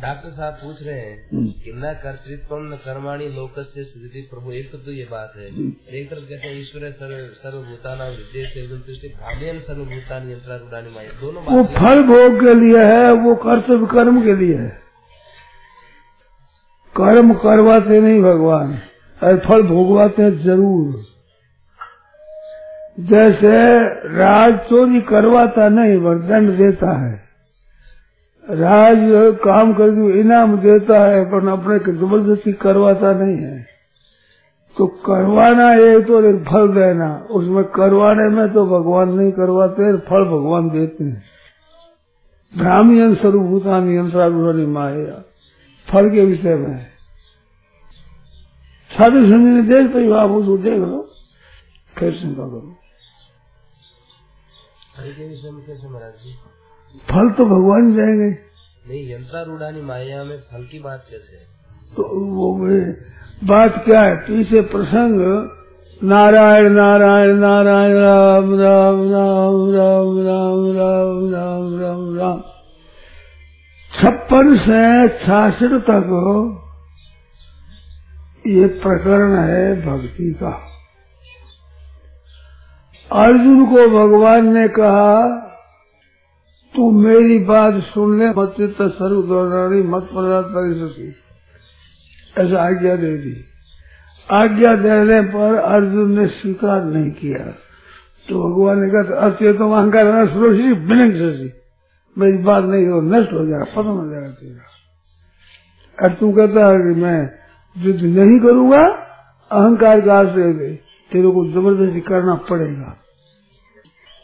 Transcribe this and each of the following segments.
Doctor साहब पूछ रहे हैं हम्म। कि न कर्तृत्व न कर्माणी लोक से स्थिति प्रभु एक तो ये बात है। हम्म। एक तरफ़ कहते हैं ईश्वर सर्व सर्वभूताना भाव्यन सर्वभूतान यंत्रारूढ़ानी माया। दोनों वो फल भोग के लिए है वो कर्तव्य कर्म के लिए है। कर्म करवाते नहीं भगवान। अरे फल भोगवाते हैं ज़रूर। जैसे राज चोरी करवाता नहीं वर दंड देता है। राज काम करके इनाम देता है, पर अपने ज़बरदस्ती करवाता नहीं है। तो करवाना एक तो एक फल देना। उसमें करवाने में तो भगवान नहीं करवाते फल भगवान देते हैं। ब्राह्मण स्वरूभूतानी यंत्रारूढ़ माया। फल के विषय में। है साधु संधि ने देख तो आप उसको देख लो, फिर चिंता करो। फल तो भगवान जाएँगे नहीं यंत्रारूढ़ानी माया में फल की बात कैसे है? तो वो बात क्या है? पीछे प्रसंग नारायण नारायण नारायण राम राम राम राम राम राम राम राम राम। छप्पन से छियासठ तक ये प्रकरण है भक्ति का। अर्जुन को भगवान ने कहा तू मेरी बात सुन ले मत सर्व दौरानी मत पदार्थ ऐसा आज्ञा दे दी। आज्ञा देने पर अर्जुन ने स्वीकार नहीं किया। तो भगवान ने कहा अत्य तो अहंकार सुरक्षित बिलिंग से मेरी बात नहीं हो, नष्ट हो जाएगा, खत्म हो जाएगा तेरा। और तू कहता है कि मैं युद्ध नहीं करूँगा, अहंकार का आश्रय दे तेरे को ज़बरदस्ती करना पड़ेगा।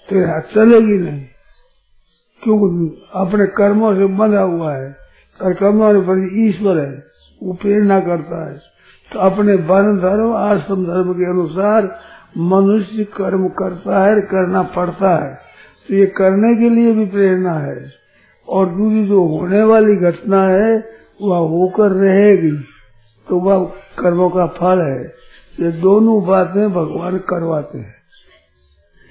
तेरे चलेगी नहीं। क्योंकि अपने कर्मों से बंधा हुआ है। और कर्मों पर ईश्वर है। वो प्रेरणा करता है। तो अपने वन धर्म, आश्रम धर्म के अनुसार मनुष्य कर्म करता है, करना पड़ता है। तो ये करने के लिए भी प्रेरणा है। और दूसरी जो होने वाली घटना है, वह होकर रहेगी। तो वह कर्मों का फल है। ये दोनों बातें भगवान करवाते हैं।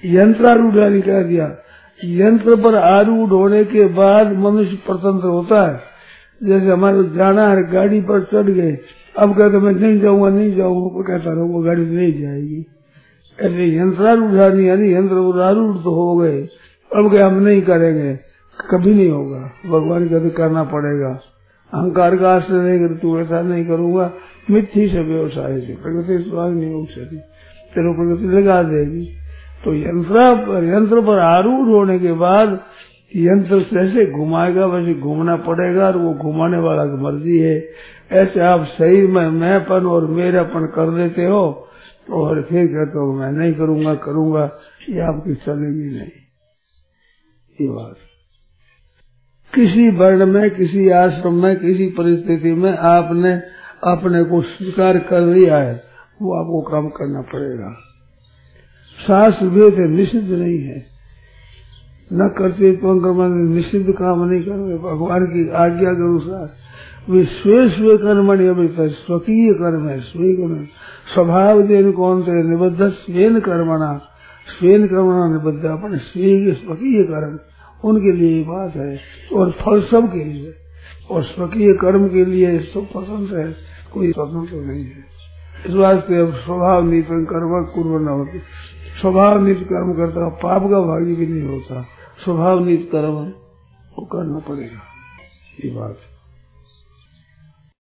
यंत्रारूढ़ कह दिया। यंत्र पर आरूढ़ होने के बाद मनुष्य स्वतंत्र होता है। जैसे हमारे जाना है, गाड़ी पर चढ़ गए, अब कहते मैं नहीं जाऊँगा नहीं जाऊँगा कोई कहता रहूँगा गाड़ी नहीं जाएगी। ऐसे यंत्रारूढ़ यानी यंत्र आरूढ़ तो हो गए, अब क्या हम नहीं करेंगे, कभी नहीं होगा। भगवान कहते करना पड़ेगा। अहंकार का आश्रय नहीं कर तू ऐसा नहीं करूँगा। मिथ्यी से व्यवसाय से प्रगति नहीं उठ सकती तेरे प्रगति लगा देगी। तो यंत्र पर यंत्र पर आरूढ़ होने के बाद यंत्र जैसे घुमाएगा, वैसे घूमना पड़ेगा और वो घुमाने वाला की मर्ज़ी है। ऐसे आप सही में मैंपन और मेरापन कर देते हो, और फिर कहते हो, मैं नहीं करूँगा करूँगा। ये आपकी चलेगी नहीं। ये बात। किसी वर्ण में, किसी आश्रम में, किसी परिस्थिति में आपने अपने को स्वीकार कर लिया है, वो आपको काम करना पड़ेगा। शास्त्र भेद निषिद्ध नहीं है। न करते तो निषिद्ध काम नहीं करेंगे भगवान की आज्ञा के अनुसार। वे स्वे स्वे कर्मणि अभी स्वकीय कर्म है स्वे कर्म स्वभाव देन कौन थे निबद्ध स्वेन कर्मणा। स्वेन कर्मणा निबद्ध, अपने स्वे स्वकीय कर्म। उनके लिए बात है, और फल सब के लिए। और स्वकीय कर्म के लिए सब पसंद है, कोई स्वतंत्र नहीं है। इस वास्ते अब स्वभाव नीति कर्म कुर्व न होती। स्वभाव नीत कर्म करता पाप का भागी भी नहीं होता। स्वभाव नीत कर्म वो करना पड़ेगा। ये बात